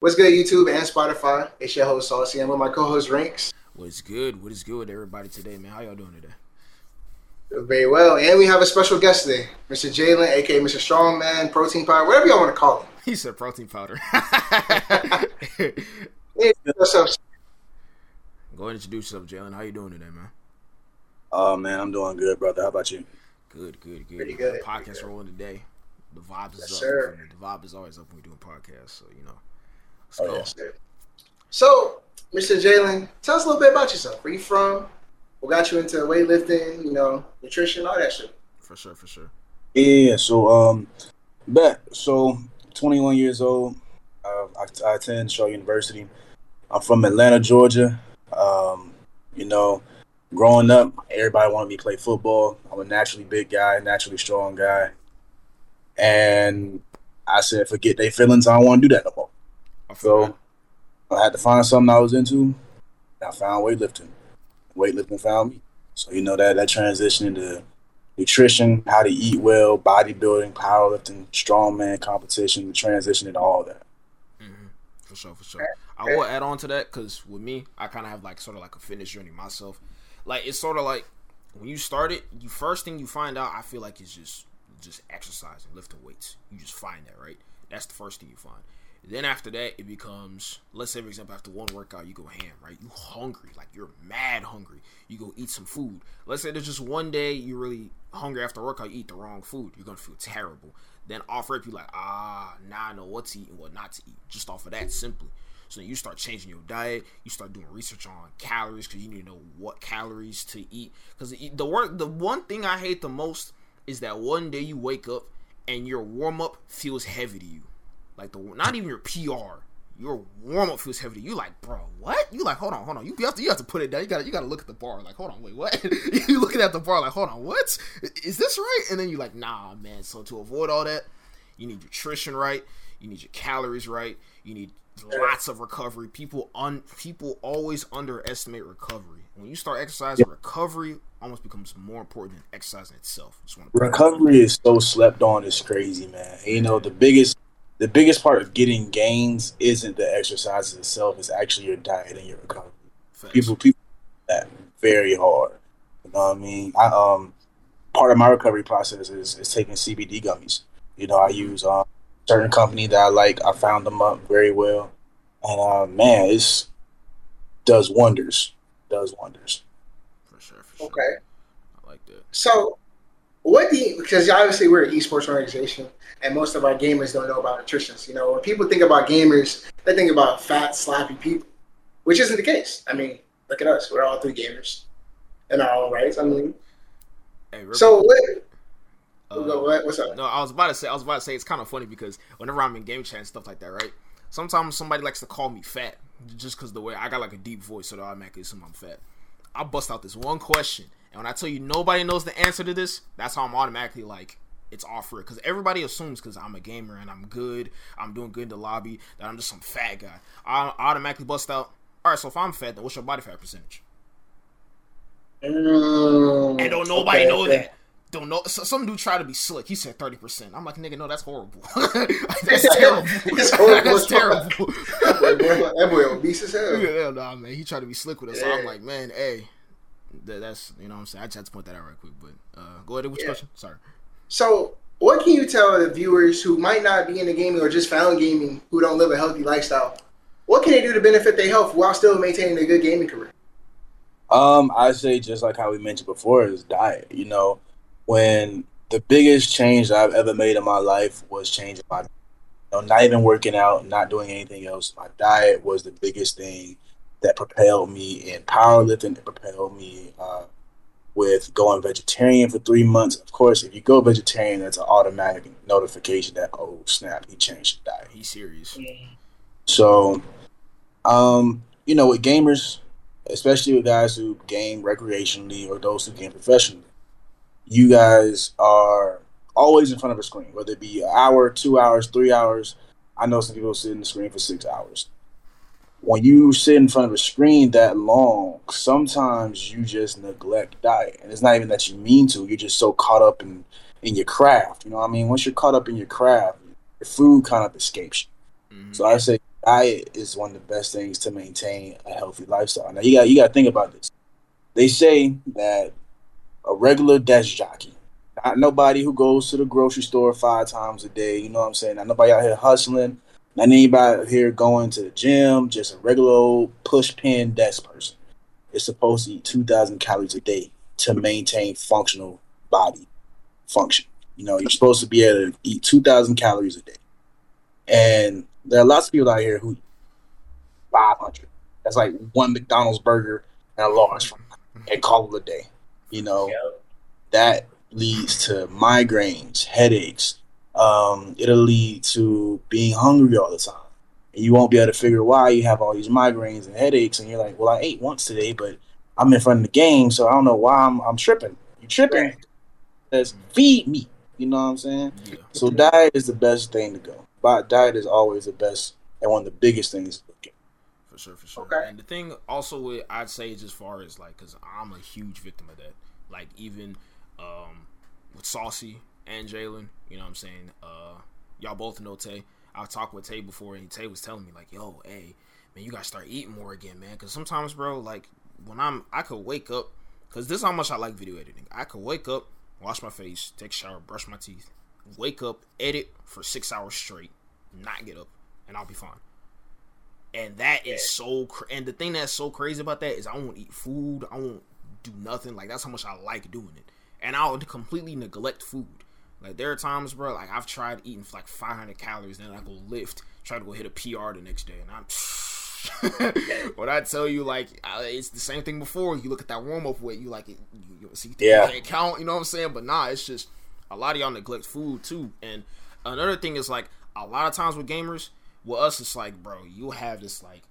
What's good, YouTube and Spotify? It's your host Saucy. I'm with my co-host Rinks. What's good? What is good with everybody today, man? How y'all doing today? Very well, and we have a special guest today, Mr. Jalen, aka Mr. Strongman, Protein Powder, whatever y'all want to call him. He said protein powder. Yeah, what's up? Go ahead and introduce yourself, Jalen. How you doing today, man? Oh man, I'm doing good, brother. How about you? Good, good, good. Pretty good, The podcast pretty good. rolling today. The vibe is up. sir. The vibe is always up when we doing podcasts, so you know. Let's Oh, go. yes. So, Mr. Jalen, tell us a little bit about yourself. Where you from? What got you into weightlifting? You know, nutrition, all that shit. For sure, for sure. Yeah. So um, bet. So 21 years old. Uh, I, I attend Shaw University. I'm from Atlanta, Georgia. Um, you know, growing up, everybody wanted me to play football. I'm a naturally big guy, naturally strong guy, and I said, forget their feelings. I don't want to do that no more. I feel So I had to find something I was into. And I found weightlifting. Weightlifting found me. So you know that that transition into nutrition, how to eat well, bodybuilding, powerlifting, strongman competition, the transition into all that. hmm For sure, for sure. I will add on to that because with me, I kind of have like sort of like a fitness journey myself. Like it's sort of like when you start it, you first thing you find out, I feel like is just just exercising, lifting weights. You just find that right. That's the first thing you find. Then after that, it becomes let's say for example after one workout you go ham, right? You hungry, like you're mad hungry. You go eat some food. Let's say there's just one day you're really hungry after workout, you eat the wrong food. You're gonna feel terrible. Then off rip, you like ah, now I know what to eat and what not to eat, just off of that simply. So you start changing your diet. You start doing research on calories because you need to know what calories to eat. Because the work, the one thing I hate the most is that one day you wake up and your warm up feels heavy to you. Like the not even your PR, your warm up feels heavy to you. Like, bro, what? You like, hold on, hold on. You have to you have to put it down. You got to you got to look at the bar. Like, hold on, wait, what? you looking at the bar like, hold on, what? Is this right? And then you like, nah, man. So to avoid all that, you need nutrition right. You need your calories right. You need lots of recovery. People un people always underestimate recovery. When you start exercising, recovery almost becomes more important than exercising itself. Just want to Recovery is so slept on. It's crazy, man. You know, the biggest the biggest part of getting gains isn't the exercises itself. It's actually your diet and your recovery. people people that very hard. You know what I mean? I um part of my recovery process is, is taking CBD gummies. You know, I use um certain company that I like. I found them up very well, and uh, man, it's does wonders. Does wonders. for sure, for sure. Okay. I like that. So, what do you, because obviously we're an esports organization and most of our gamers don't know about nutrition. You know, when people think about gamers, they think about fat, sloppy people, which isn't the case. I mean, look at us. We're all three gamers in our own rights. I mean, Hey, so what, uh, what, what's up? No, I was about to say. I was about to say it's kind of funny because whenever I'm in game chat and stuff like that, right? Sometimes somebody likes to call me fat just because the way I got like a deep voice, so they automatically assume I'm fat. I bust out this one question, and when I tell you nobody knows the answer to this, that's how I'm automatically like it's off it because everybody assumes because I'm a gamer and I'm good, I'm doing good in the lobby that I'm just some fat guy. I automatically bust out. All right, so if I'm fat, then what's your body fat percentage? Mm, And don't nobody okay, know okay. that. Don't know. So, some dude tried to be slick. He said thirty percent. I'm like, nigga, no, that's horrible. that's terrible. Horrible that's terrible. That boy, boy, that boy obese as hell. yeah, nah, man. He tried to be slick with us. So I'm like, man, hey, that, that's you know what I'm saying. I just had to point that out right quick. But uh, go ahead with your Yeah. question. Sorry. So, what can you tell the viewers who might not be into gaming or just found gaming who don't live a healthy lifestyle? What can they do to benefit their health while still maintaining a good gaming career? Um, I say just like how we mentioned before is diet. You know, when the biggest change I've ever made in my life was changing my, you know, not even working out, not doing anything else. My diet was the biggest thing that propelled me in powerlifting. That propelled me uh, with going vegetarian for three months. Of course, if you go vegetarian, that's an automatic notification that oh snap, he changed his diet. He's serious. So, um, you know, with gamers, especially with guys who game recreationally or those who game professionally, you guys are always in front of a screen, whether it be an hour, two hours, three hours. I know some people sit in the screen for six hours. When you sit in front of a screen that long, sometimes you just neglect diet. And it's not even that you mean to, you're just so caught up in, in your craft. You know what I mean? Once you're caught up in your craft, your food kind of escapes you. Mhm. So I say diet is one of the best things to maintain a healthy lifestyle. Now you got you got to think about this. They say that a regular desk jockey, not nobody who goes to the grocery store five times a day. You know what I'm saying? Not nobody out here hustling. Not anybody here going to the gym. Just a regular old push pin desk person is supposed to eat 2,000 calories a day to maintain functional body function. You know, you're supposed to be able to eat 2,000 calories a day. And there are lots of people out here who 500. That's like one McDonald's burger and a large and call it a day. You know, yep. that leads to migraines, headaches. Um, it'll lead to being hungry all the time. And you won't be able to figure why you have all these migraines and headaches. And you're like, well, I ate once today, but I'm in front of the game, so I don't know why I'm, I'm tripping. You tripping? Says feed me. You know what I'm saying? Yeah. So diet is the best thing to go. But diet is always the best and one of the biggest things For sure, for sure. Okay. And the thing also with, I'd say is as far as like, because I'm a huge victim of that. Like even um, with Saucy and Jalen, you know what I'm saying? Uh, y'all both know Tay. I talked with Tay before, and Tay was telling me like, "Yo, hey, man, you gotta start eating more again, man." Because sometimes, bro, like when I'm, I could wake up, because this is how much I like video editing. I could wake up, wash my face, take a shower, brush my teeth, wake up, edit for six hours straight, not get up, and I'll be fine. And that is so. Cra- and the thing that's so crazy about that is I won't eat food. I won't do nothing. Like that's how much I like doing it. And I'll completely neglect food. Like there are times, bro. Like I've tried eating like 500 calories, then I go lift, try to go hit a PR the next day, and I'm. what I tell you, like it's the same thing before. You look at that warm up weight, you like it. You, you see, yeah. you can't count. You know what I'm saying? But nah, it's just a lot of y'all neglect food too. And another thing is like a lot of times with gamers, with us, it's like, bro, you have this like,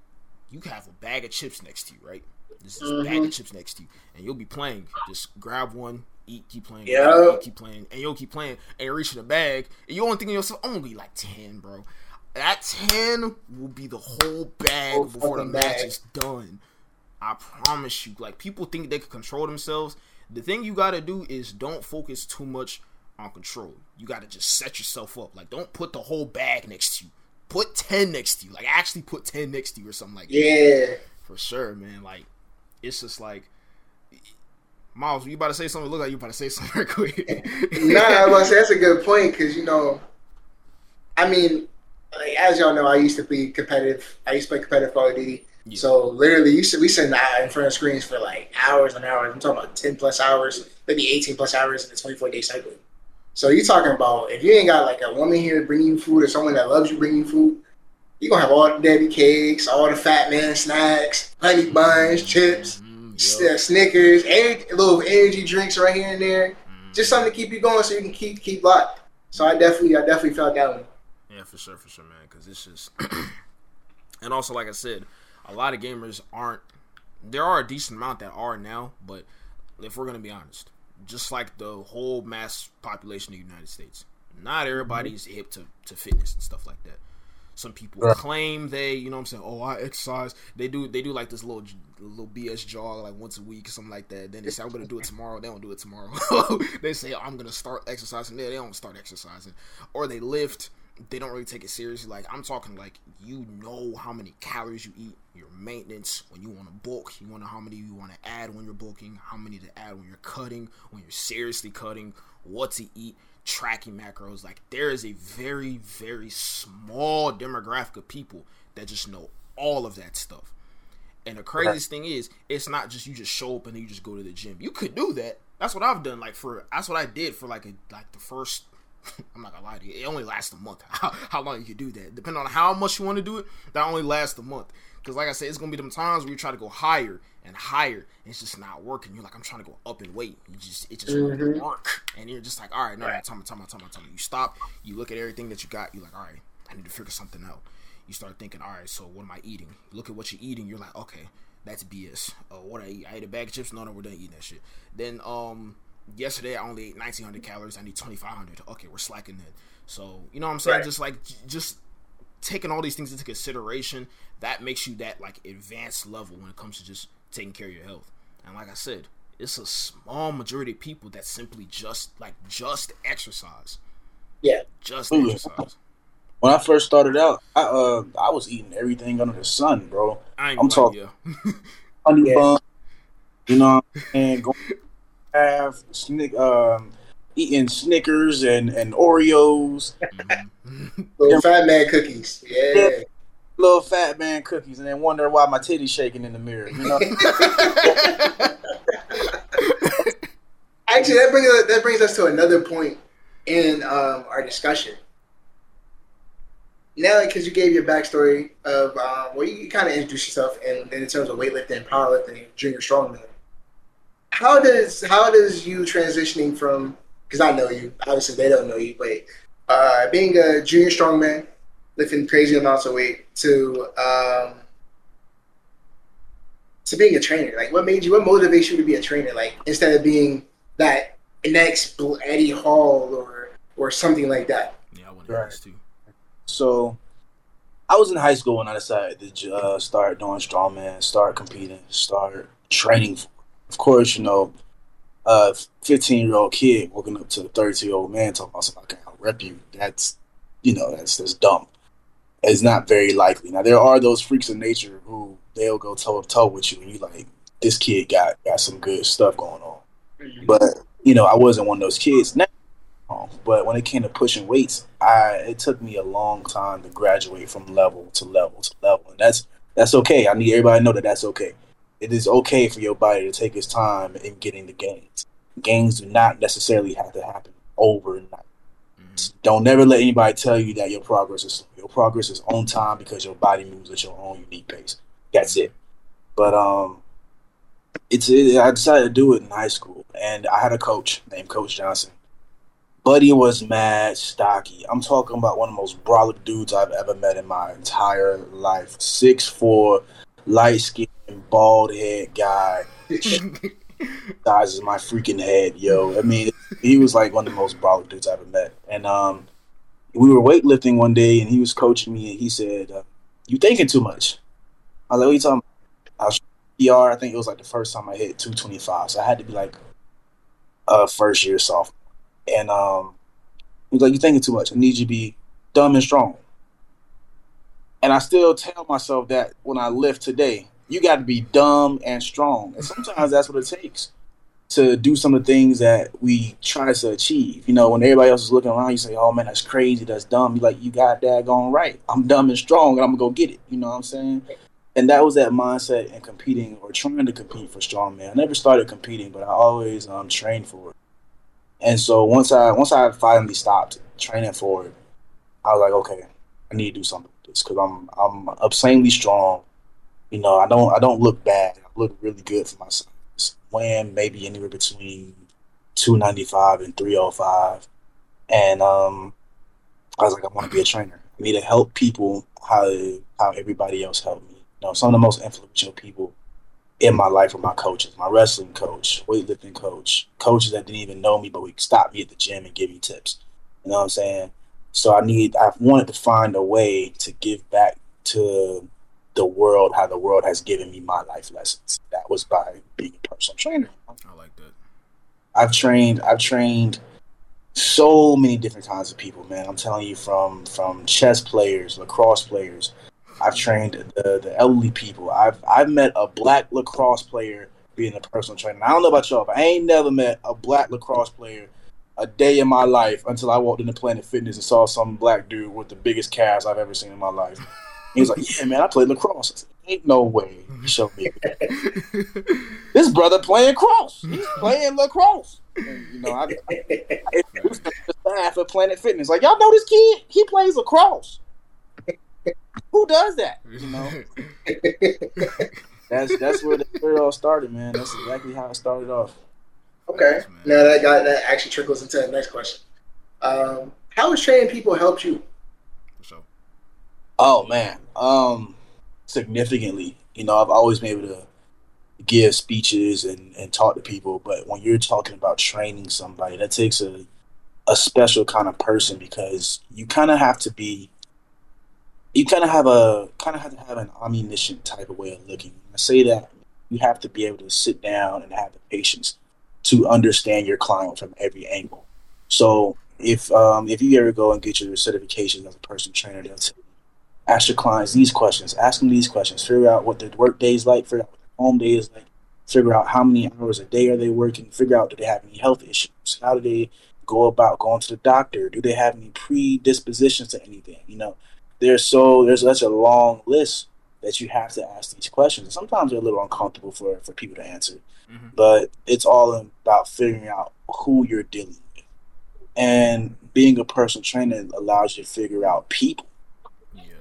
you have a bag of chips next to you, right? This is mm-hmm. a bag of mm-hmm. chips next to you, and you'll be playing. Just grab one, eat, keep playing, yeah, keep playing, and you'll keep playing, and you're reaching the bag, and you only thinking yourself, I'm gonna be like ten, bro. That ten will be the whole bag whole before the match bag. is done. I promise you. Like people think they can control themselves. The thing you gotta do is don't focus too much on control. You gotta just set yourself up. Like don't put the whole bag next to you. Put ten next to you. Like actually put ten next to you or something like yeah. that. Yeah. For sure, man. Like it's just like Miles, you about to say something? Look like you about to say something real quick. nah, I was about to say that's a good point because you know, I mean, like, as y'all know, I used to be competitive. I used to play competitive Call of Duty. Yeah. So literally, you we sit in front of screens for like hours and hours. I'm talking about ten plus hours, maybe eighteen plus hours in a 24 day cycle. So you're talking about if you ain't got like a woman here bringing you food or someone that loves you bringing you food, you gonna have all the Debbie cakes, all the Fat Man snacks, honey buns, chips, Snickers, every, little energy drinks right here and there. Mm. Just something to keep you going so you can keep keep locked. So I definitely I definitely felt that one. Yeah, for sure, for sure, man. Because it's just, and also like I said, a lot of gamers aren't. There are a decent amount that are now, but if we're gonna be honest, just like the whole mass population of the United States, not everybody's mm-hmm. hip to, to fitness and stuff like that. Some people right. claim they, you know what I'm saying, oh I exercise. They do they do like this little little BS jog like once a week or something like that. Then they say I'm gonna do it tomorrow. They don't do it tomorrow. they say I'm gonna start exercising. They, they don't start exercising. Or they lift they don't really take it seriously. Like I'm talking like you know how many calories you eat, your maintenance when you want to bulk, you want to how many you want to add when you're bulking, how many to add when you're cutting, when you're seriously cutting, what to eat, tracking macros. Like there is a very very small demographic of people that just know all of that stuff. And the craziest thing is, it's not just you just show up and you just go to the gym. You could do that. That's what I've done. Like for that's what I did for like a like the first I'm not gonna lie to you. It only lasts a month. How, how long you can do that? Depending on how much you want to do it, that only lasts a month. Because like I said, it's gonna be them times where you try to go higher and higher, and it's just not working. You're like, I'm trying to go up in weight. You just it just mm-hmm. work, and you're just like, all right, no, right. time, time, time, time. You stop. You look at everything that you got. You're like, all right, I need to figure something out. You start thinking, all right, so what am I eating? Look at what you're eating. You're like, okay, that's BS. Uh, what I eat? I ate a bag of chips. No, no, we're done eating that shit. Then um yesterday I only ate 1900 calories. I need 2500. Okay, we're slacking then. So, you know what I'm saying? Right. Just like, just taking all these things into consideration, that makes you that like advanced level when it comes to just taking care of your health. And like I said, it's a small majority of people that simply just like just exercise. Yeah. Just exercise. when I first started out, I uh I was eating everything under the sun, bro. I am talking honey yeah. bun, you know, and going have snick um eating Snickers and and Oreos, little fat man cookies, yeah. Little fat man cookies, and then wonder why my titty's shaking in the mirror. You know. Actually, that brings us, that brings us to another point in um, our discussion now because you gave your backstory of um, well, you kind of introduced yourself and, in terms of weightlifting, powerlifting, junior strongman. How does how does you transitioning from because I know you, obviously they don't know you, but uh, being a junior strongman, lifting crazy amounts of weight to um, to being a trainer. Like, what made you? What motivates you to be a trainer? Like, instead of being that next Eddie Hall or or something like that. Yeah, I want to right. too. So I was in high school when I decided to uh, start doing strongman, start competing, start training. Of course, you know, a 15 year old kid walking up to a 32 year old man talking about something I can rep you. That's, you know, that's that's dumb. It's not very likely. Now, there are those freaks of nature who they'll go toe to toe with you and you like, this kid got, got some good stuff going on. But, you know, I wasn't one of those kids. Now, but when it came to pushing weights, I it took me a long time to graduate from level to level to level, and that's that's okay. I need everybody to know that that's okay. It is okay for your body to take its time in getting the gains. Gains do not necessarily have to happen overnight. Mm-hmm. Don't never let anybody tell you that your progress is your progress is on time because your body moves at your own unique pace. That's it. But um, it's it, I decided to do it in high school, and I had a coach named Coach Johnson Buddy was mad stocky. I'm talking about one of the most brolic dudes I've ever met in my entire life. Six four, light skinned, bald head guy. size is my freaking head, yo. I mean, he was like one of the most brolic dudes I've ever met. And um, we were weightlifting one day, and he was coaching me, and he said, uh, "You thinking too much?" I was like, "What you talking?" About? I was ER. I think it was like the first time I hit 225, so I had to be like a first year sophomore. And um, he's like, "You're thinking too much. I need you to be dumb and strong." And I still tell myself that when I lift today, you got to be dumb and strong. And sometimes that's what it takes to do some of the things that we try to achieve. You know, when everybody else is looking around, you say, "Oh man, that's crazy. That's dumb." You like, you got that going right. I'm dumb and strong, and I'm gonna go get it. You know what I'm saying? And that was that mindset in competing or trying to compete for strongman. I never started competing, but I always um, trained for it. And so once I once I finally stopped training for it, I was like, okay, I need to do something with this because I'm I'm obscenely strong. You know, I don't I don't look bad. I look really good for my size. Weighing maybe anywhere between two ninety five and three oh five, and um, I was like, I want to be a trainer. I need to help people how how everybody else helped me. You know, some of the most influential people in my life with my coaches, my wrestling coach, weightlifting coach, coaches that didn't even know me, but would stop me at the gym and give me tips. You know what I'm saying? So I need, I wanted to find a way to give back to the world how the world has given me my life lessons. That was by being a personal trainer. I like that. I've trained, I've trained so many different kinds of people, man. I'm telling you, from from chess players, lacrosse players, I've trained the, the elderly people. I've I've met a black lacrosse player being a personal trainer. I don't know about y'all, but I ain't never met a black lacrosse player a day in my life until I walked into Planet Fitness and saw some black dude with the biggest calves I've ever seen in my life. He was like, "Yeah, man, I played lacrosse." I said, "Ain't no way." Show me. this brother playing cross. He's playing lacrosse. And, you know, I, I, I, the staff at Planet Fitness. Like, y'all know this kid? He plays lacrosse who does that? You know, that's that's where, the, where it all started, man. That's exactly how it started off. Okay, now that got that actually trickles into the next question. Um, how has training people helped you? Oh man, um, significantly. You know, I've always been able to give speeches and, and talk to people, but when you're talking about training somebody, that takes a a special kind of person because you kind of have to be you kind of have a kind of have to have an omniscient type of way of looking. I say that you have to be able to sit down and have the patience to understand your client from every angle. So if um, if you ever go and get your certification as a personal trainer, they'll tell you, ask your clients these questions, ask them these questions, figure out what their work day is like, figure out what their home day is like, figure out how many hours a day are they working, figure out do they have any health issues, how do they go about going to the doctor, do they have any predispositions to anything, you know. There's so there's such a long list that you have to ask these questions. Sometimes they're a little uncomfortable for, for people to answer, mm-hmm. but it's all about figuring out who you're dealing with. And being a personal trainer allows you to figure out people.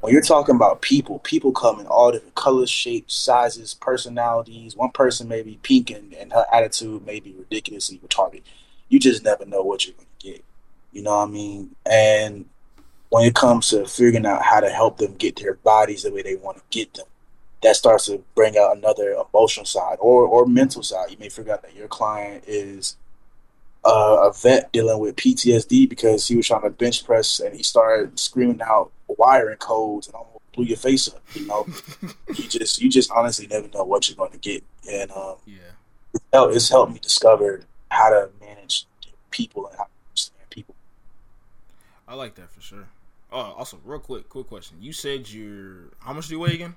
When you're talking about people, people come in all different colors, shapes, sizes, personalities. One person may be pink and, and her attitude may be ridiculously retarded. You just never know what you're going to get. You know what I mean? And when it comes to figuring out how to help them get their bodies the way they want to get them, that starts to bring out another emotional side or, or mental side. You may figure out that your client is a vet dealing with PTSD because he was trying to bench press and he started screaming out wiring codes and almost blew your face up. You know, you just you just honestly never know what you're going to get, and um, yeah, it's helped me discover how to manage people and how to understand people. I like that for sure. Oh, also, real quick, quick question. You said you're how much do you weigh again?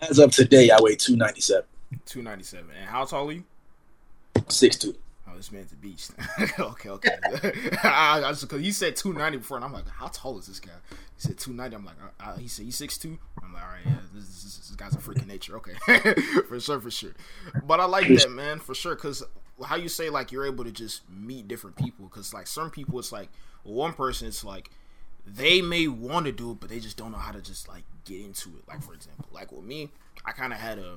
As of today, I weigh two ninety seven. Two ninety seven. And how tall are you? Six two. Oh, this man's a beast. okay, okay. I, I just because you said two ninety before, and I'm like, how tall is this guy? He said two ninety. I'm like, uh, uh, he said he's six two. I'm like, all right, yeah, this, this, this guy's a freaking nature. Okay, for sure, for sure. But I like that, man, for sure, because how you say like you're able to just meet different people, because like some people, it's like one person, it's like they may want to do it, but they just don't know how to just like get into it. Like for example, like with me, I kind of had a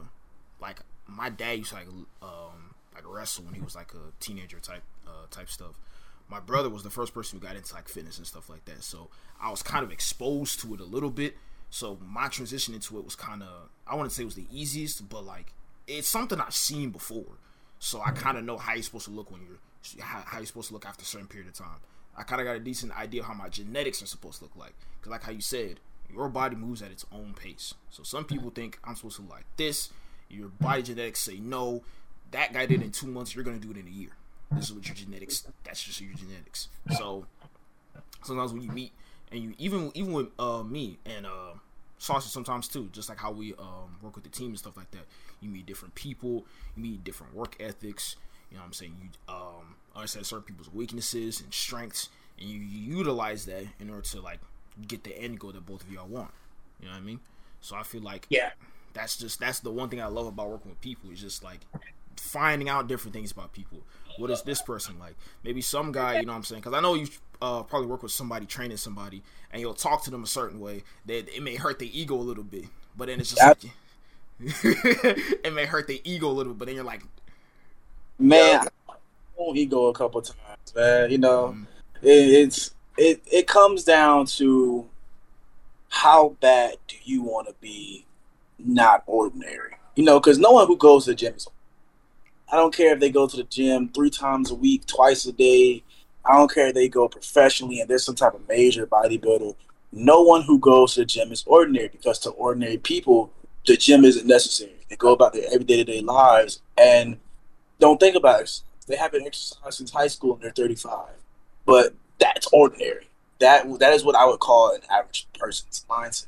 like my dad used to like um like wrestle when he was like a teenager type uh, type stuff. My brother was the first person who got into like fitness and stuff like that, so I was kind of exposed to it a little bit. So my transition into it was kind of I wouldn't say it was the easiest, but like it's something I've seen before, so I kind of know how you're supposed to look when you're how, you're supposed to look after a certain period of time. I kind of got a decent idea how my genetics are supposed to look like. Because, like how you said, your body moves at its own pace. So, some people think I'm supposed to look like this. Your body genetics say no that guy did in two months, you're gonna do it in a year. This is what your genetics. That's just your genetics. So sometimes when you meet and you even even with uh, me and uh, Saucy sometimes too, just like how we um, work with the team and stuff like that. You meet different people, you meet different work ethics. You know what I'm saying? You um, understand certain people's weaknesses and strengths, and you, you utilize that in order to like get the end goal that both of y'all want. You know what I mean? So I feel like yeah, that's just that's the one thing I love about working with people is just like finding out different things about people. What is this person like? Maybe some guy, you know what I'm saying? Because I know you uh, probably work with somebody training somebody, and you'll talk to them a certain way that it may hurt their ego a little bit. But then it's just like, it may hurt their ego a little bit. But then you're like, man, own ego a couple times, man. You know, mm-hmm. it, it's it it comes down to how bad do you want to be not ordinary? You know, because no one who goes to the gym is I don't care if they go to the gym three times a week, twice a day. I don't care if they go professionally and they're some type of major bodybuilder. No one who goes to the gym is ordinary because to ordinary people, the gym isn't necessary. They go about their everyday to day lives and don't think about it. They haven't exercised since high school and they're 35. But that's ordinary. That that is what I would call an average person's mindset.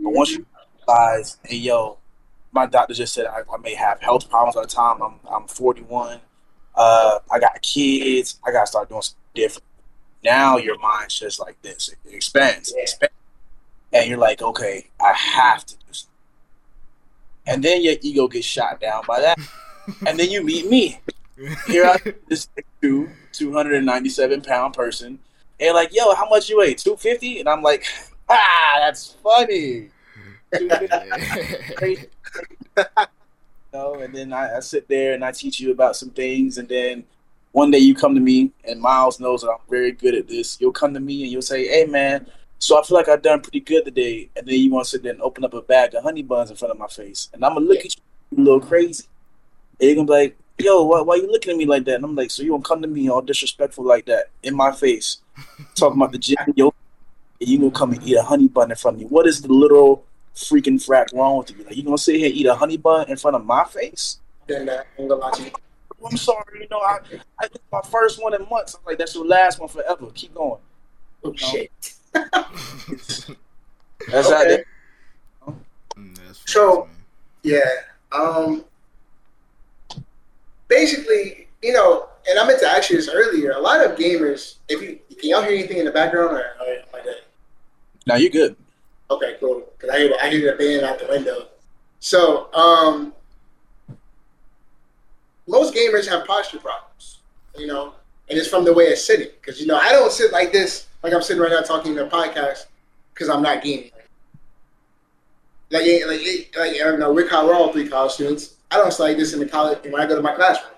But once you realize, hey yo, my doctor just said I, I, may have health problems by the time I'm I'm 41. Uh, I got kids. I gotta start doing something different. Now your mind's just like this. It expands, it expands, and you're like, okay, I have to do something. And then your ego gets shot down by that, and then you meet me. Here I this two 297 pound person, and like, yo, how much you weigh? 250, and I'm like, ah, that's funny. know, and then I, I, sit there and I teach you about some things, and then one day you come to me, and Miles knows that I'm very good at this. You'll come to me and you'll say, "Hey, man." So I feel like I've done pretty good today, and then you want to sit there and open up a bag of honey buns in front of my face, and I'm gonna look at you a little crazy. And you're gonna be like, "Yo, why, why are you looking at me like that?" And I'm like, "So you gonna come to me all disrespectful like that in my face, talking about the gym, yo, and you gonna come and eat a honey bun in front of me? What is the literal freaking frack wrong with you? Like you gonna sit here and eat a honey bun in front of my face? Then that ain't gonna lie to you. I'm sorry, you know, I, I did my first one in months. I'm like, that's your last one forever. Keep going. Oh you know? shit. that's okay. how mm, so, yeah. Um. Basically, you know, and I meant to ask you this earlier. A lot of gamers, if you can y'all hear anything in the background or, or like that? No, you're good. Okay, cool. Because I hear I hear the band out the window. So, um, most gamers have posture problems, you know, and it's from the way it's sitting. Because you know, I don't sit like this, like I'm sitting right now talking in a podcast, because I'm not gaming. Like, like, like, I don't know, we're, we're all three college students. I don't sit like this in the college when I go to my classroom.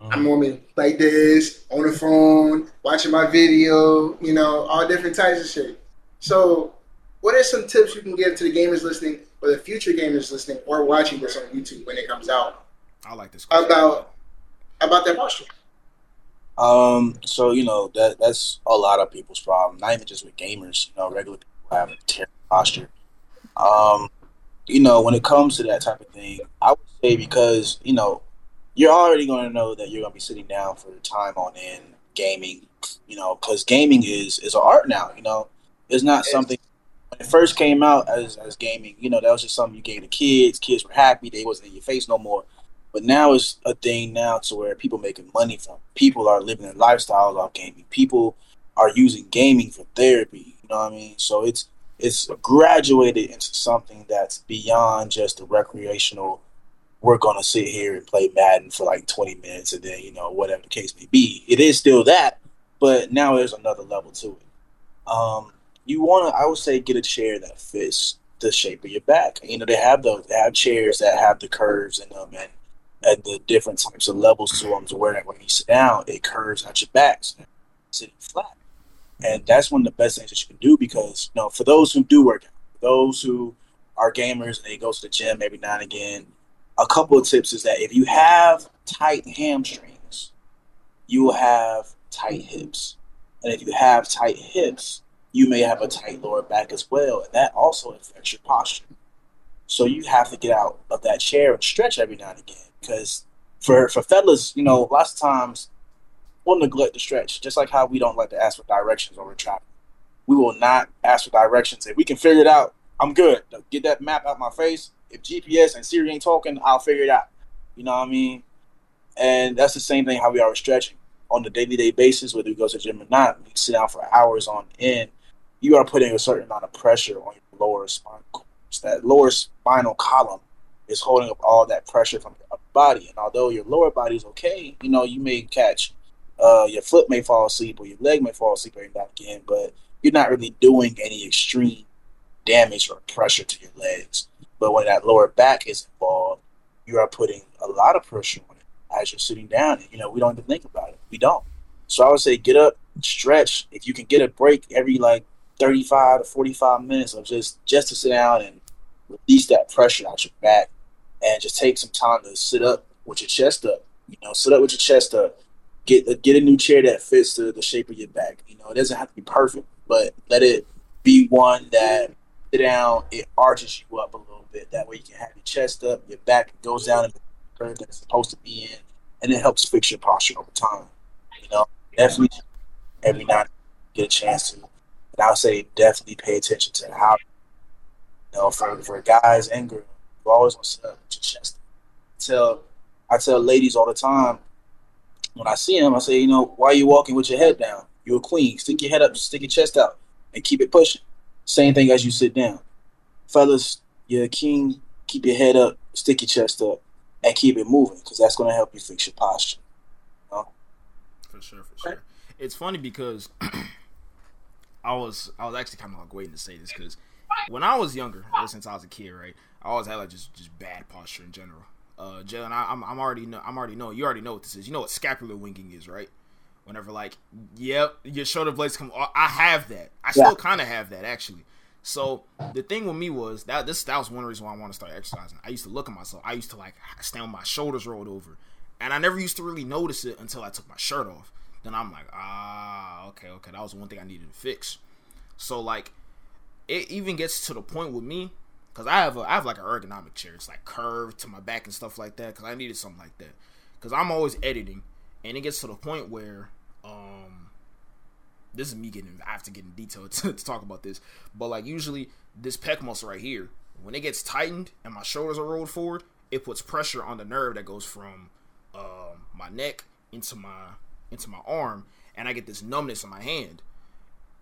Mm-hmm. I'm normally like this on the phone, watching my video, you know, all different types of shit. So, what are some tips you can give to the gamers listening, or the future gamers listening, or watching this on YouTube when it comes out? I like this question. about about their posture. Um, so you know that that's a lot of people's problem. Not even just with gamers. You know, regular people have a terrible posture. Um, you know, when it comes to that type of thing, I would say because you know you're already going to know that you're going to be sitting down for the time on end gaming. You know, because gaming is is an art now. You know, it's not something when it first came out as, as gaming, you know, that was just something you gave the kids. Kids were happy; they wasn't in your face no more. But now it's a thing now to where people making money from. People are living their lifestyles off gaming. People are using gaming for therapy. You know what I mean? So it's it's graduated into something that's beyond just the recreational. We're gonna sit here and play Madden for like 20 minutes, and then you know whatever the case may be. It is still that, but now there's another level to it. Um, you want to, I would say, get a chair that fits the shape of your back. You know, they have those, they have chairs that have the curves in them and, and the different types of levels to them to where when you sit down, it curves at your back, so sitting flat. And that's one of the best things that you can do because, you know, for those who do work out, those who are gamers and they go to the gym every now and again, a couple of tips is that if you have tight hamstrings, you will have tight hips. And if you have tight hips, you may have a tight lower back as well, and that also affects your posture. So you have to get out of that chair and stretch every now and again. Because for for fellas, you know, lots of times we'll neglect the stretch, just like how we don't like to ask for directions when we're traveling. We will not ask for directions. If we can figure it out, I'm good. Get that map out my face. If GPS and Siri ain't talking, I'll figure it out. You know what I mean? And that's the same thing how we are stretching on the daily day basis, whether we go to the gym or not. We sit down for hours on end you are putting a certain amount of pressure on your lower spinal cord. That lower spinal column is holding up all that pressure from your body. And although your lower body is okay, you know, you may catch uh, your foot may fall asleep or your leg may fall asleep every now and again, but you're not really doing any extreme damage or pressure to your legs. But when that lower back is involved, you are putting a lot of pressure on it as you're sitting down. And, you know, we don't even think about it. We don't. So I would say get up, stretch. If you can get a break every like 35 to 45 minutes of just just to sit down and release that pressure out your back and just take some time to sit up with your chest up. You know, sit up with your chest up. Get get a new chair that fits the, the shape of your back. You know, it doesn't have to be perfect, but let it be one that sit down, it arches you up a little bit. That way you can have your chest up, your back goes down in the curve that it's supposed to be in, and it helps fix your posture over time. You know, definitely every night get a chance to and I'll say definitely pay attention to how, you know, for, for guys and girls, you always want to uh, sit with your chest. Tell, I tell ladies all the time, when I see them, I say, you know, why are you walking with your head down? You're a queen. Stick your head up, stick your chest out, and keep it pushing. Same thing as you sit down. Fellas, you're a king. Keep your head up, stick your chest up, and keep it moving because that's going to help you fix your posture. You know? For sure, for sure. It's funny because I was I was actually kind of like waiting to say this because when I was younger, ever since I was a kid, right, I always had like just just bad posture in general. Uh, Jalen, I, am I'm already know, I'm already know you already know what this is. You know what scapular winging is, right? Whenever like, yep, your shoulder blades come. I have that. I still yeah. kind of have that actually. So the thing with me was that this that was one reason why I want to start exercising. I used to look at myself. I used to like stand with my shoulders rolled over, and I never used to really notice it until I took my shirt off then I'm like, ah, okay, okay, that was one thing I needed to fix. So like, it even gets to the point with me, cause I have a, I have like an ergonomic chair. It's like curved to my back and stuff like that. Cause I needed something like that. because I'm always editing, and it gets to the point where um, this is me getting I have to get in detail to, to talk about this, but like usually this pec muscle right here, when it gets tightened and my shoulders are rolled forward, it puts pressure on the nerve that goes from um, my neck into my into my arm, and I get this numbness in my hand.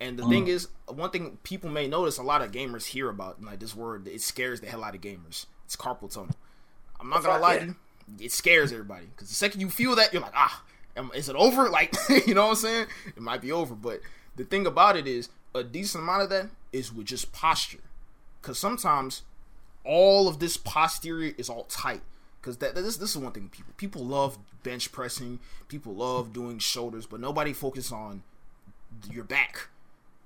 And the mm. thing is, one thing people may notice, a lot of gamers hear about like this word. It scares the hell out of gamers. It's carpal tunnel. I'm not gonna lie to you, it scares everybody because the second you feel that, you're like, ah, is it over? Like, you know what I'm saying? It might be over, but the thing about it is, a decent amount of that is with just posture, because sometimes all of this posterior is all tight. Because that this this is one thing people people love bench pressing, people love doing shoulders, but nobody focus on your back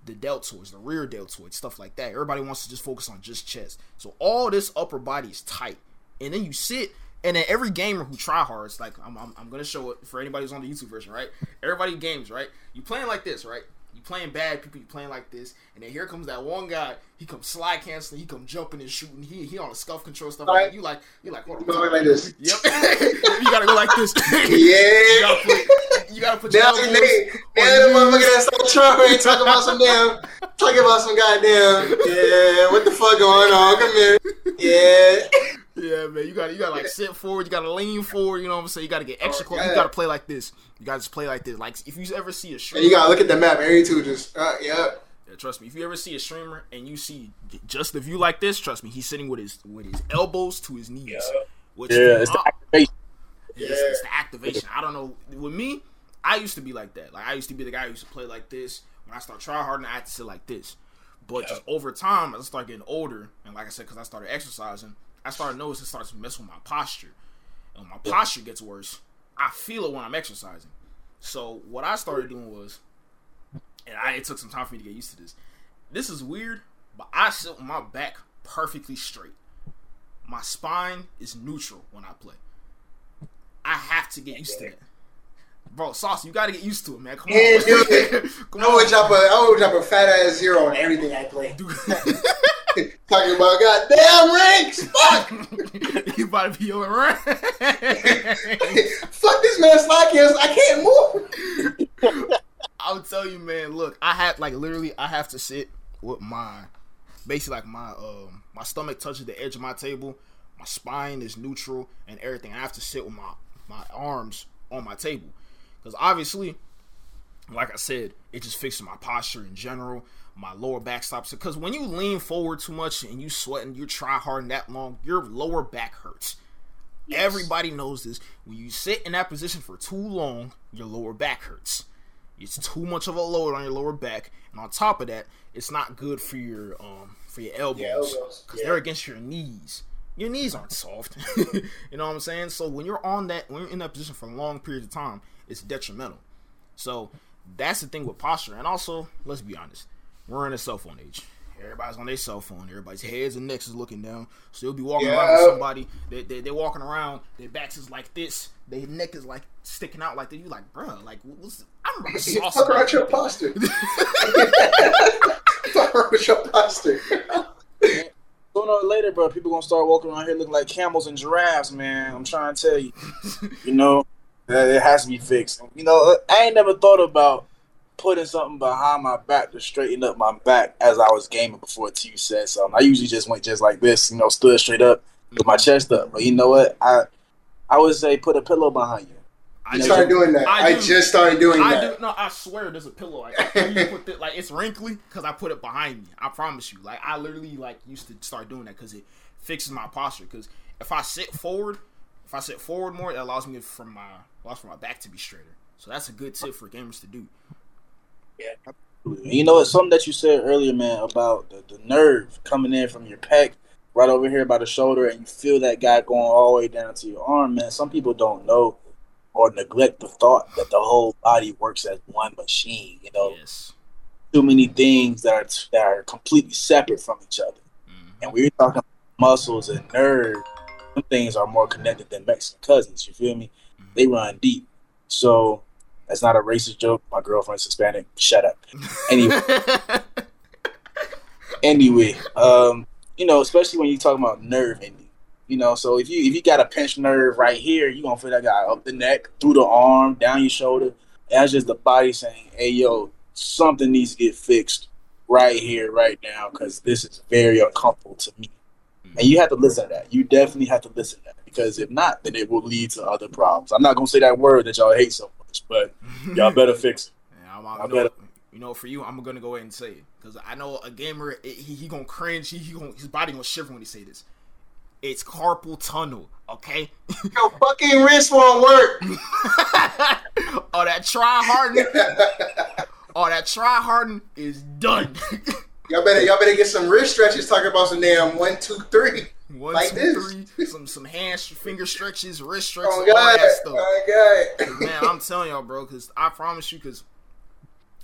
the deltoids, the rear deltoids, stuff like that. Everybody wants to just focus on just chest. So all this upper body is tight. And then you sit, and then every gamer who try hard, it's like I'm, I'm, I'm gonna show it for anybody who's on the YouTube version, right? Everybody games, right? You playing like this, right? Playing bad people, you playing like this, and then here comes that one guy. He comes slide canceling, he come jumping and shooting. He he on the SCUF control stuff. Right. Like You like you like hold on, like this. Yep. you gotta go like this. yeah. you gotta put, you gotta put now, your elbows. Now the motherfucker that start trying talking about some damn, talking about some goddamn. Yeah, what the fuck going on? Come here. Yeah. Yeah, man, you got you got to like sit forward, you got to lean forward. You know what I'm saying? You got to get extra close. You got to play like this. You got to just play like this. Like if you ever see a streamer, and you got to look at the map. Every two just uh, yeah. Yeah, trust me. If you ever see a streamer and you see just the view like this, trust me, he's sitting with his with his elbows to his knees. Yeah, which yeah it's the activation. Yeah, it's, it's the activation. I don't know. With me, I used to be like that. Like I used to be the guy who used to play like this. When I start trying hard, and I had to sit like this. But yeah. just over time, as I start getting older, and like I said, because I started exercising, I started noticing it starts messing with my posture. And when my posture gets worse, I feel it when I'm exercising. So what I started doing was, and I, it took some time for me to get used to this. This is weird, but I sit with my back perfectly straight. My spine is neutral when I play. I have to get used to that. Bro, sauce, you gotta get used to it, man. Come yeah, on, dude. Come I would drop a, I would drop a fat ass zero on everything I play. Talking about goddamn ranks. Fuck. you about to be over rank. Fuck this man slide I can't move. I'll tell you, man. Look, I have like literally, I have to sit with my basically like my um my stomach touches the edge of my table. My spine is neutral and everything. I have to sit with my my arms on my table because obviously, like I said, it just fixes my posture in general my lower back stops because when you lean forward too much and you sweat and you try hard that long, your lower back hurts. Yes. Everybody knows this. When you sit in that position for too long, your lower back hurts. It's too much of a load on your lower back, and on top of that, it's not good for your um for your elbows because yeah, yeah. they're against your knees. Your knees aren't soft. you know what I'm saying? So when you're on that, when you're in that position for a long period of time, it's detrimental. So that's the thing with posture, and also let's be honest, we're in a cell phone age. Everybody's on their cell phone. Everybody's heads and necks is looking down. So they'll be walking yeah. around with somebody. They, they, they're walking around. Their backs is like this. Their neck is like sticking out like that. You like, bro, like, what's, I'm about to sauce. Fuck around your posture. Fuck around with your posture. Sooner or later, bro, people gonna start walking around here looking like camels and giraffes, man. I'm trying to tell you. you know, it has to be fixed. You know, I ain't never thought about putting something behind my back to straighten up my back as I was gaming before T said something. I usually just went just like this, you know, stood straight up with my mhm. chest up. But you know what? I I would say put a pillow behind you. I started doing that. I, I just started doing I that. Do, no, I swear there's a pillow. Like, the, like it's wrinkly because I put it behind me. I promise you. Like I literally like used to start doing that because it fixes my posture. Because if I sit forward, if I sit forward more, it allows me from my allows for my back to be straighter. So that's a good tip for gamers to do. Yeah. You know, it's something that you said earlier, man, about the, the nerve coming in from your pec right over here by the shoulder, and you feel that guy going all the way down to your arm, man. Some people don't know or neglect the thought that the whole body works as one machine. You know, yes. too many things that are that are completely separate from each other. Mm-hmm. And we're talking muscles and nerve. Some things are more connected than Mexican cousins. You feel me? Mm-hmm. They run deep. So that's not a racist joke. My girlfriend's Hispanic. Shut up. Anyway. anyway, um, you know, especially when you talk about nerve ending. You know, so if you if you got a pinched nerve right here, you gonna feel that guy up the neck, through the arm, down your shoulder. That's just the body saying, "Hey, yo, something needs to get fixed right here, right now, because this is very uncomfortable to me." Mm-hmm. And you have to listen to that. You definitely have to listen to that because if not, then it will lead to other problems. I'm not gonna say that word that y'all hate so much, but y'all better fix it. Yeah, I'm, I'm, better. You know, for you, I'm gonna go ahead and say it because I know a gamer. It, he, he gonna cringe. He, he gonna his body gonna shiver when he say this. It's carpal tunnel, okay? Your fucking wrist won't work. oh, that try harden. oh, that try harden is done. Y'all better y'all better get some wrist stretches. Talking about some damn one, two, three. One, like two, this. three, some some hand finger stretches, wrist stretches, oh, God. all that stuff. Oh, God. Man, I'm telling y'all, bro, because I promise you, because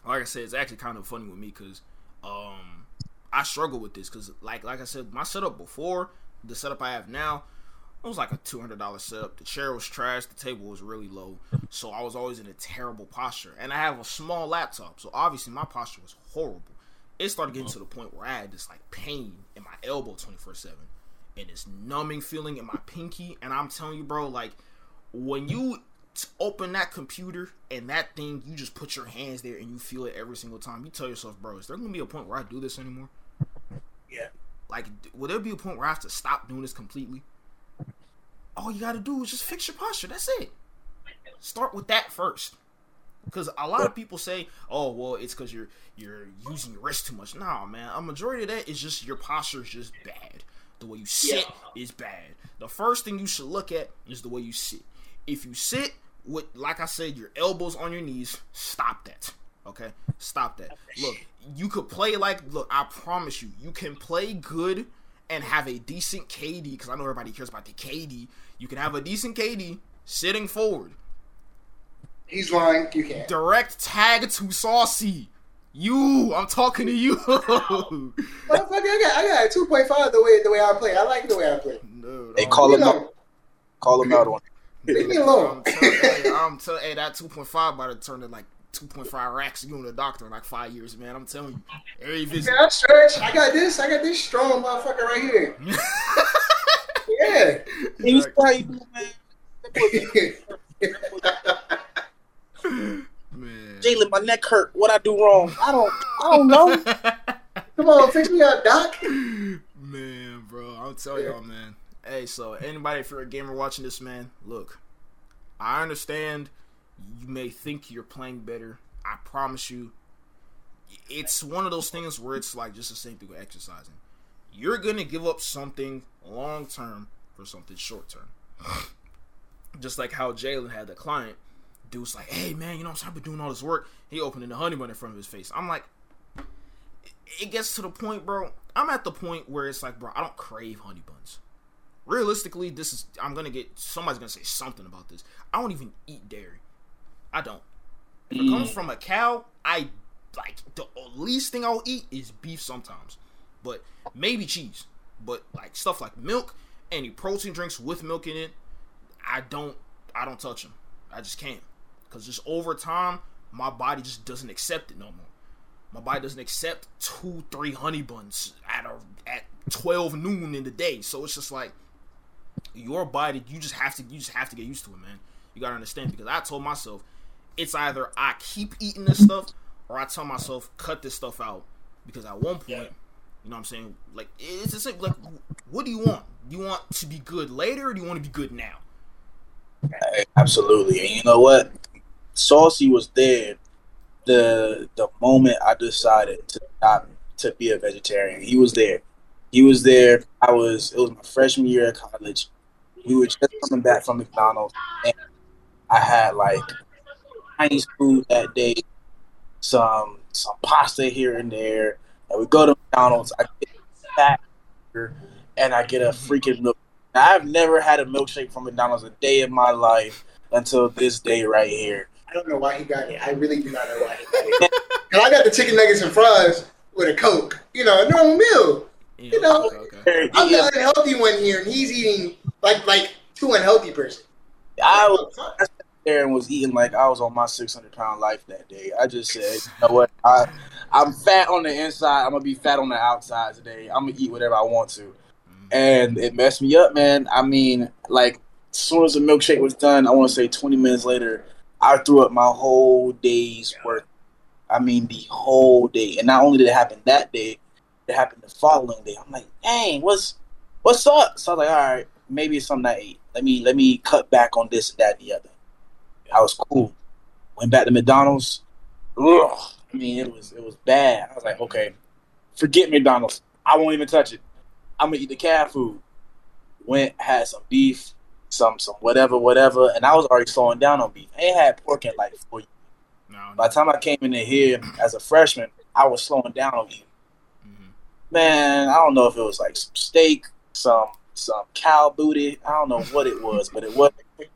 like I said, it's actually kind of funny with me, because um, I struggle with this, because like like I said, my setup before the setup I have now, it was like a two hundred dollar setup. The chair was trash. The table was really low, so I was always in a terrible posture. And I have a small laptop, so obviously my posture was horrible. It started getting oh. to the point where I had this like pain in my elbow twenty four seven and this numbing feeling in my pinky. And I'm telling you, bro, like when you open that computer and that thing, you just put your hands there and you feel it every single time. You tell yourself, bro, is there gonna be a point where I do this anymore? Yeah. Like, will there be a point where I have to stop doing this completely? All you gotta do is just fix your posture. That's it. Start with that first. Because a lot of people say, "Oh, well, it's because you're you're using your wrist too much." Nah, man. A majority of that is just your posture is just bad. The way you sit yeah. is bad. The first thing you should look at is the way you sit. If you sit with, like I said, your elbows on your knees, stop that. Okay, stop that. Look, you could play like. Look, I promise you, you can play good and have a decent KD. Because I know everybody cares about the KD. You can have a decent KD sitting forward. He's lying. You can't. Direct tag to Saucy. You, I'm talking to you. Motherfucker, I got I got two point five the way the way I play. I like the way I play. No, hey, call him out. Call him out on. Leave me alone. I'm telling, hey, hey, that two point five about to turn to like two point five racks. You and the doctor in like five years, man. I'm telling you. Every visit. Yeah, I stretch. I got this. I got this strong motherfucker right here. yeah. He's right, man. Jalen, my neck hurt. What I do wrong? I don't. I don't know. Come on, fix me up, doc. Man, bro, I'll tell y'all, man. Hey, so anybody, if you're a gamer watching this, man, look, I understand you may think you're playing better. I promise you, it's one of those things where it's like just the same thing with exercising. You're gonna give up something long term for something short term. just like how Jalen had the client dude's like, hey man, you know, I've been doing all this work. He opening the honey bun in front of his face. I'm like, it gets to the point, bro. I'm at the point where it's like, bro, I don't crave honey buns. Realistically, this is I'm gonna get somebody's gonna say something about this. I don't even eat dairy. I don't. If it comes mm. from a cow, I like the least thing I'll eat is beef sometimes, but maybe cheese. But like stuff like milk, any protein drinks with milk in it, I don't I don't touch them. I just can't. Because just over time, my body just doesn't accept it no more. My body doesn't accept two, three honey buns at a, at twelve noon in the day. So it's just like your body. You just have to. You just have to get used to it, man. You gotta understand because I told myself it's either I keep eating this stuff or I tell myself cut this stuff out because at one point, you know what I'm saying? Like it's just like, like what do you want? Do you want to be good later or do you want to be good now? Absolutely, and you know what? Saucy was there the the moment I decided to not to be a vegetarian. He was there. He was there. I was. It was my freshman year at college. We were just coming back from McDonald's, and I had like Chinese food that day, some some pasta here and there, and we go to McDonald's. I get fat, and I get a freaking milk. I've never had a milkshake from McDonald's a day in my life until this day right here. I don't know why he got it. I really do not know why he got it. Cause I got the chicken nuggets and fries with a Coke. You know, a normal meal. Yeah, you know, okay, okay. I'm the unhealthy one here, and he's eating like like two unhealthy person. I was there and was eating like I was on my 600 pound life that day. I just said, you know what? I I'm fat on the inside. I'm gonna be fat on the outside today. I'm gonna eat whatever I want to. Mm-hmm. and it messed me up, man. I mean, like as soon as the milkshake was done, I want to say 20 minutes later, I threw up my whole day's worth. I mean, the whole day. And not only did it happen that day, it happened the following day. I'm like, dang, what's what's up? So I was like, all right, maybe it's something I ate. Let me let me cut back on this and that and the other. I was cool. Went back to McDonald's. Ugh. I mean, it was it was bad. I was like, okay, forget McDonald's. I won't even touch it. I'm gonna eat the cat food. Went had some beef, some some whatever whatever, and I was already slowing down on beef. I ain't had pork in like four years. No, By the time I came into here as a freshman, I was slowing down on beef. Mm-hmm. Man, I don't know if it was like some steak, some some cow booty. I don't know what it was, but it was.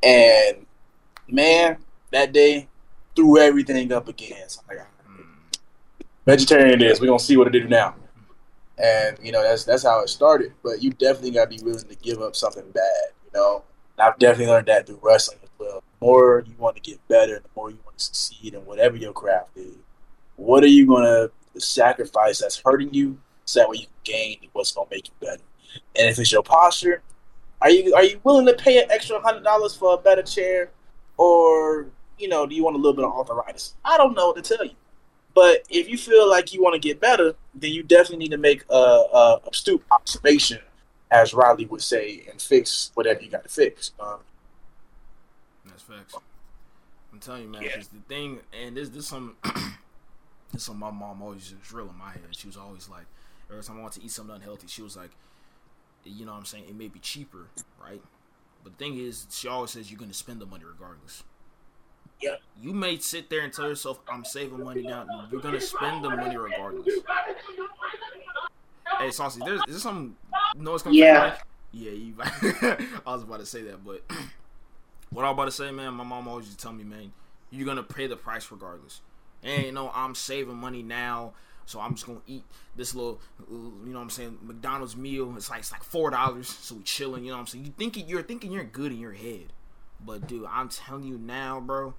And man, that day threw everything up again. So like, mm. vegetarian it is. We're gonna see what it do now. And you know that's that's how it started. But you definitely gotta be willing to give up something bad. You know, and I've definitely learned that through wrestling as well. The more you want to get better, the more you want to succeed in whatever your craft is. What are you gonna sacrifice that's hurting you so that way you can gain what's gonna make you better? And if it's your posture, are you are you willing to pay an extra hundred dollars for a better chair, or you know, do you want a little bit of arthritis? I don't know what to tell you. But if you feel like you want to get better, then you definitely need to make a, a astute observation, as Riley would say, and fix whatever you got to fix. Um, That's facts. I'm telling you, man. Yeah. the thing, and this this some this some my mom always just drill in my head. She was always like, every time I want to eat something unhealthy, she was like, you know what I'm saying? It may be cheaper, right? But the thing is, she always says you're going to spend the money regardless. Yeah. You may sit there and tell yourself, I'm saving money now. You're going to spend the money regardless. Hey, Saucy, there's, is there some noise coming yeah. from Yeah, you, I was about to say that, but what I was about to say, man, my mom always used to tell me, man, you're going to pay the price regardless. And, you know, I'm saving money now so I'm just gonna eat this little, you know what I'm saying, McDonald's meal. It's like it's like four dollars. So we chilling. You know what I'm saying. You thinking you're thinking you're good in your head, but dude, I'm telling you now, bro.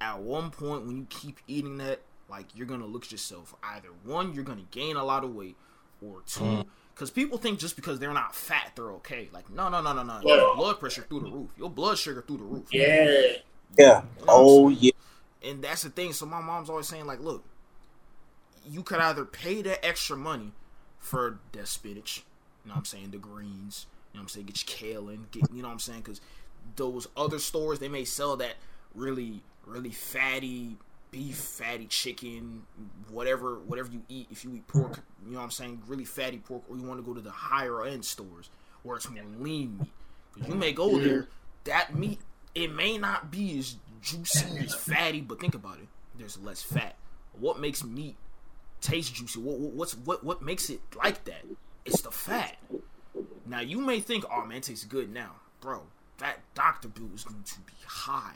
At one point, when you keep eating that, like you're gonna look at yourself. Either one, you're gonna gain a lot of weight, or two. Because mm. people think just because they're not fat, they're okay. Like, no, no, no, no, no. Yeah. Your blood pressure through the roof. Your blood sugar through the roof. Yeah. Yeah. You know oh, yeah. And that's the thing. So my mom's always saying, like, look, you could either pay that extra money for the spinach, you know what I'm saying, the greens, you know what I'm saying, get your kale in, get, you know what I'm saying, because those other stores they may sell that really, really fatty beef, fatty chicken, whatever, whatever you eat. If you eat pork, you know what I'm saying, really fatty pork, or you want to go to the higher end stores where it's more lean meat, because you may go there, that meat it may not be as juicy as fatty, but think about it, there's less fat. What makes meat taste juicy. What, what's what what makes it like that? It's the fat. Now you may think, oh man, it tastes good now, bro. That Doctor Bill is going to be high.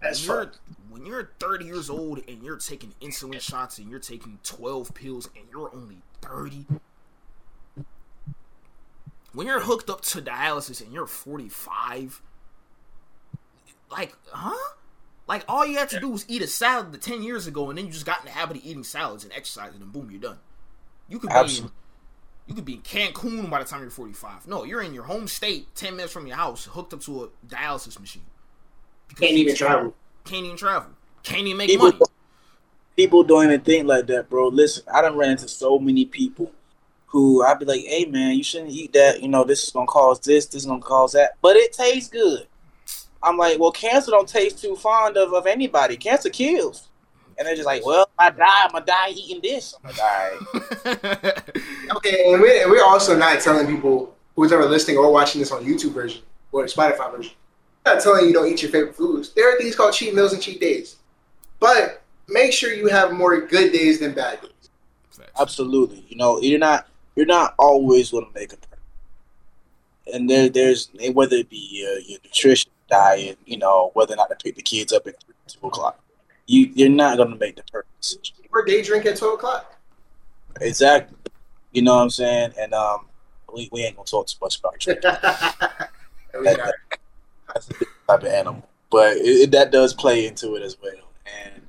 That's when you're, when you're 30 years old and you're taking insulin shots and you're taking 12 pills and you're only 30. When you're hooked up to dialysis and you're 45, like, huh? Like all you had to do was eat a salad the ten years ago, and then you just got in the habit of eating salads and exercising, and boom, you're done. You could Absolutely. be in, you could be in Cancun by the time you're 45. No, you're in your home state, ten minutes from your house, hooked up to a dialysis machine. Can't even travel. Can't even travel. Can't even make people, money. People don't even think like that, bro. Listen, I done ran into so many people who I'd be like, "Hey, man, you shouldn't eat that. You know, this is gonna cause this. This is gonna cause that, but it tastes good." I'm like, well, cancer don't taste too fond of, of anybody. Cancer kills. And they're just like, well, I die. I'm going to die eating this. I'm like, all right. okay, and we're, we're also not telling people who's ever listening or watching this on YouTube version or Spotify version. I'm not telling you don't eat your favorite foods. There are things called cheat meals and cheat days. But make sure you have more good days than bad days. Absolutely. You know, you're not you're not always going to make a and there, there's whether it be uh, your nutrition, diet, you know, whether or not to pick the kids up at three, two o'clock. You you're not gonna make the perfect decision. Or day drink at twelve o'clock. Exactly. You know what I'm saying? And um, we, we ain't gonna talk too much about drinking. that, that's a type of animal, but it, it, that does play into it as well. And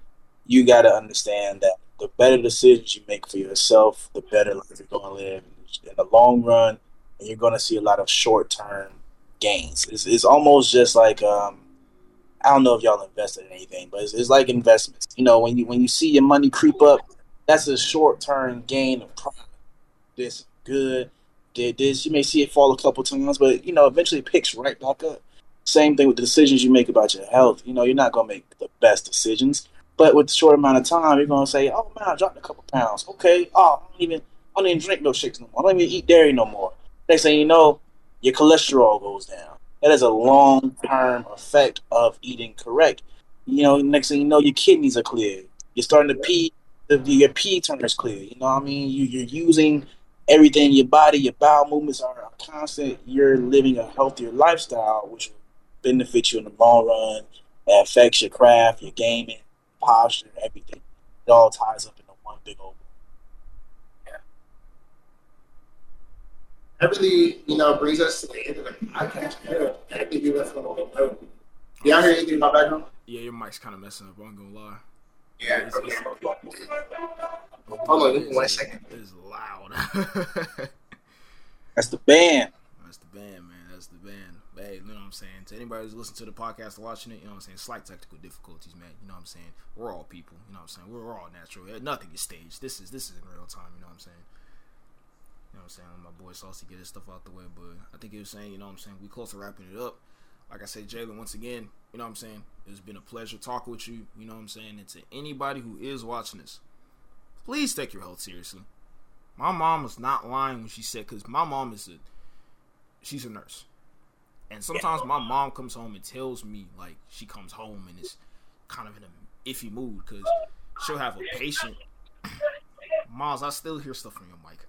you got to understand that the better decisions you make for yourself, the better life you're gonna live. in the long run, and you're going to see a lot of short term gains. It's, it's almost just like um, I don't know if y'all invested in anything, but it's, it's like investments. You know, when you when you see your money creep up, that's a short term gain of profit. This good, did this. You may see it fall a couple times, but you know, eventually it picks right back up. Same thing with the decisions you make about your health. You know, you're not gonna make the best decisions, but with the short amount of time, you're gonna say, "Oh man, I dropped a couple pounds. Okay, oh, I don't even, I don't even drink milkshakes no more. I don't even eat dairy no more." Next thing you know, your cholesterol goes down. That is a long term effect of eating correct. You know, next thing you know, your kidneys are clear. You're starting to pee. Your pee turns clear. You know what I mean? You, you're using everything your body. Your bowel movements are constant. You're living a healthier lifestyle, which will benefit you in the long run. It affects your craft, your gaming, posture, everything. It all ties up into one big old. Yeah. That really, you know, brings us to the end of the podcast. I think you left a little bit. Y'all hear anything in my background? Yeah, your mic's kind of messing up. I'm gonna lie. Yeah. It's, it's, Hold on, one second. It's loud. That's the band. That's the band, man. Hey, you know what I'm saying? To anybody who's listening to the podcast or watching it, you know what I'm saying? Slight technical difficulties, man. You know what I'm saying? We're all people. You know what I'm saying? We're all natural. Nothing is staged. This is this is in real time. You know what I'm saying? You know what I'm saying? My boy Saucy get his stuff out the way, but I think he was saying, you know what I'm saying? We close to wrapping it up. Like I said, Jalen, once again, you know what I'm saying? It's been a pleasure talking with you. You know what I'm saying? And to anybody who is watching this, please take your health seriously. My mom was not lying when she said, because my mom is a, she's a nurse. And sometimes my mom comes home and tells me, like, she comes home and is kind of in an iffy mood because she'll have a patient. Miles, I still hear stuff from your mic.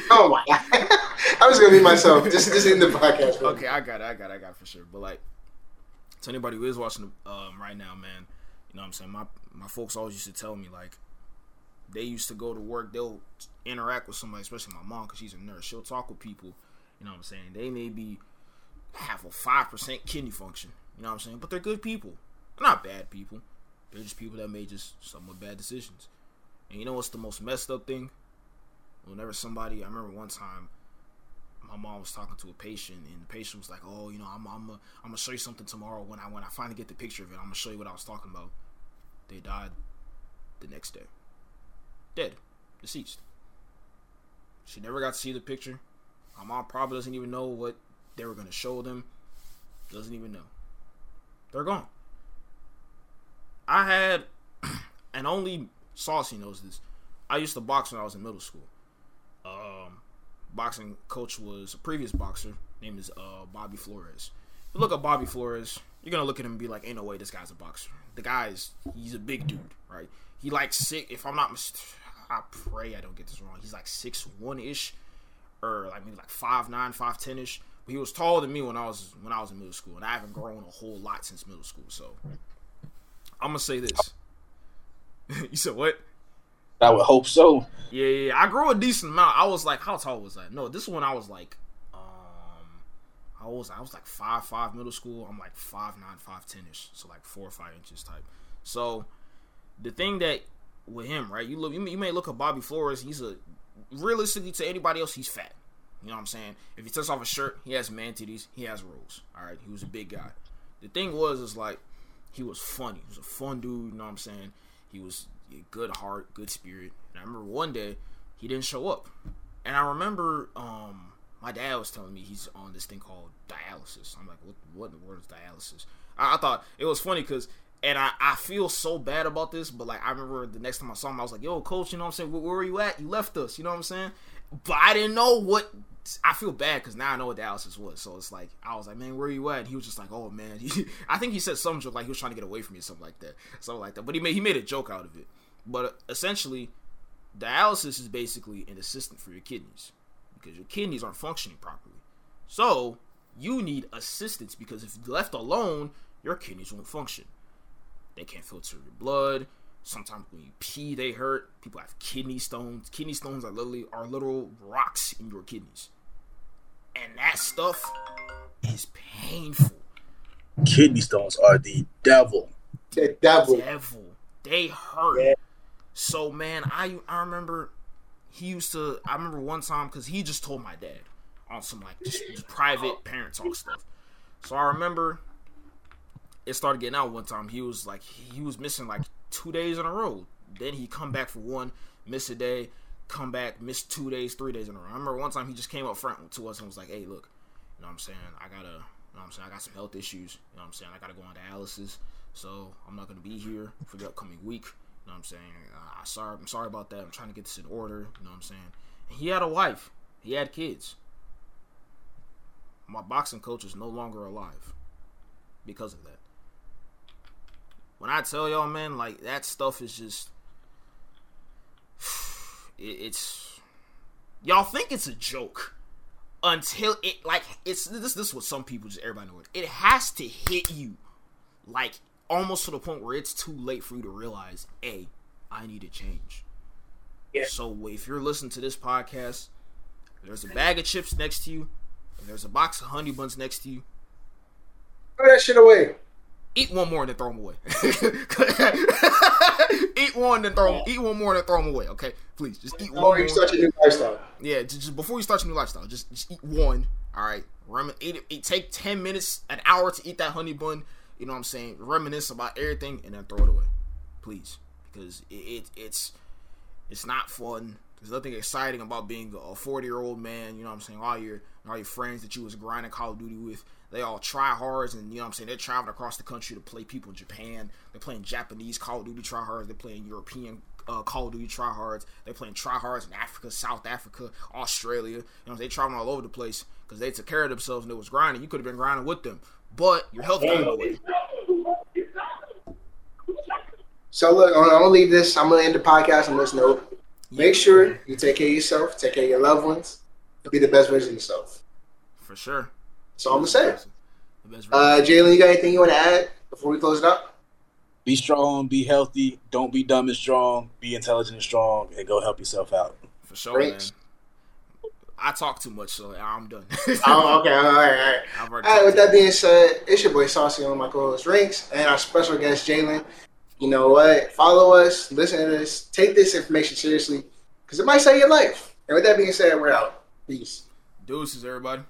oh my god! I was gonna be myself. Just, just in the podcast. Bro. Okay, I got it. I got it. I got it for sure. But like, to anybody who is watching um, right now, man, you know what I'm saying? My my folks always used to tell me like they used to go to work, they'll interact with somebody, especially my mom, because she's a nurse. She'll talk with people. You know what I'm saying? They may be have a five percent kidney function. You know what I'm saying? But they're good people. They're not bad people. They're just people that made just somewhat bad decisions. And you know what's the most messed up thing? Whenever somebody, I remember one time, my mom was talking to a patient, and the patient was like, "Oh, you know, I'm, I'm, I'm gonna show you something tomorrow when I, when I finally get the picture of it. I'm gonna show you what I was talking about." They died the next day, dead, deceased. She never got to see the picture. My mom probably doesn't even know what they were gonna show them. Doesn't even know. They're gone. I had, and only Saucy knows this. I used to box when I was in middle school. Um, boxing coach was a previous boxer. Name is uh, Bobby Flores. If you look at Bobby Flores, you're gonna look at him and be like, "Ain't no way this guy's a boxer." The guy is he's a big dude, right? He like six. If I'm not, I pray I don't get this wrong. He's like six one ish, or like maybe like five nine, five ten ish. But he was taller than me when I was when I was in middle school, and I haven't grown a whole lot since middle school. So I'm gonna say this. you said what? I would hope so. Yeah, yeah, I grew a decent amount. I was like, how tall was I? No, this one I was like, um, old was I? I was like five five middle school. I'm like five nine, five ten ish, so like four or five inches type. So the thing that with him, right? You look, you may look at Bobby Flores. He's a realistically to anybody else, he's fat. You know what I'm saying? If he takes off a shirt, he has man titties, he has rolls. All right, he was a big guy. The thing was, is like he was funny. He was a fun dude. You know what I'm saying? He was a good heart, good spirit. And I remember one day he didn't show up, and I remember um, my dad was telling me he's on this thing called dialysis. I'm like, what? What in the world is dialysis? I, I thought it was funny because. And I, I feel so bad about this, but like I remember the next time I saw him, I was like, "Yo, coach, you know what I'm saying? Where, where are you at? You left us, you know what I'm saying?" But I didn't know what I feel bad because now I know what dialysis was. So it's like I was like, man, where are you at? And he was just like, oh man. I think he said some joke like he was trying to get away from me, or something like that, something like that. But he made he made a joke out of it. But uh, essentially, dialysis is basically an assistant for your kidneys because your kidneys aren't functioning properly. So you need assistance because if left alone, your kidneys won't function. They can't filter your blood. Sometimes when you pee, they hurt. People have kidney stones. Kidney stones are literally are little rocks in your kidneys, and that stuff is painful. Kidney stones are the devil. The devil. devil. They hurt. Yeah. So man, I I remember he used to. I remember one time because he just told my dad on some like just, just private parent talk stuff. So I remember it started getting out one time. He was like he was missing like two days in a row. Then he come back for one, miss a day, come back, miss two days, three days in a row. I remember one time he just came up front to us and was like, "Hey, look, you know what I'm saying? I gotta, you know what I'm saying? I got some health issues. You know what I'm saying? I gotta go on dialysis, so I'm not gonna be here for the upcoming week. You know what I'm saying? Uh, I sorry, I'm sorry about that. I'm trying to get this in order. You know what I'm saying? And he had a wife. He had kids. My boxing coach is no longer alive because of that. When I tell y'all, man, like that stuff is just, it's y'all think it's a joke until it like it's this. This is what some people just everybody know it. It has to hit you like almost to the point where it's too late for you to realize, hey, I need to change. Yeah. So if you're listening to this podcast, there's a bag of chips next to you, and there's a box of honey buns next to you. Throw that shit away. Eat one more and then throw them away. eat one then throw them. Eat one more and then throw them away. Okay, please just eat one. Before you start your new lifestyle. Yeah, just, just, before you start your new lifestyle, just just eat one. All right, Rem- eat it, it. Take ten minutes, an hour to eat that honey bun you know what I'm saying, reminisce about everything and then throw it away, please, because it, it it's it's not fun. There's nothing exciting about being a 40 year old man. You know what I'm saying? All your all your friends that you was grinding Call of Duty with, they all try hards, and you know what I'm saying. They're traveling across the country to play people in Japan. They're playing Japanese Call of Duty try hards. They're playing European uh, Call of Duty tryhards. They're playing tryhards in Africa, South Africa, Australia. You know, they traveling all over the place because they took care of themselves and it was grinding. You could have been grinding with them but your health got away. So look, I'm gonna leave this. I'm gonna end the podcast on this note. Make sure you take care of yourself, take care of your loved ones, and be the best version of yourself. For sure. So I'm gonna say. Uh, Jalen, you got anything you want to add before we close it up? Be strong, be healthy, don't be dumb and strong, be intelligent and strong, and go help yourself out. For sure, Great. man. I talk too much, so I'm done. oh, okay, all right, all right. All right, with that being said, it's your boy Saucy on my co-host Rinks and our special guest Jalen. You know what? Follow us, listen to this, take this information seriously, because it might save your life. And with that being said, we're out. Peace. Deuces, everybody.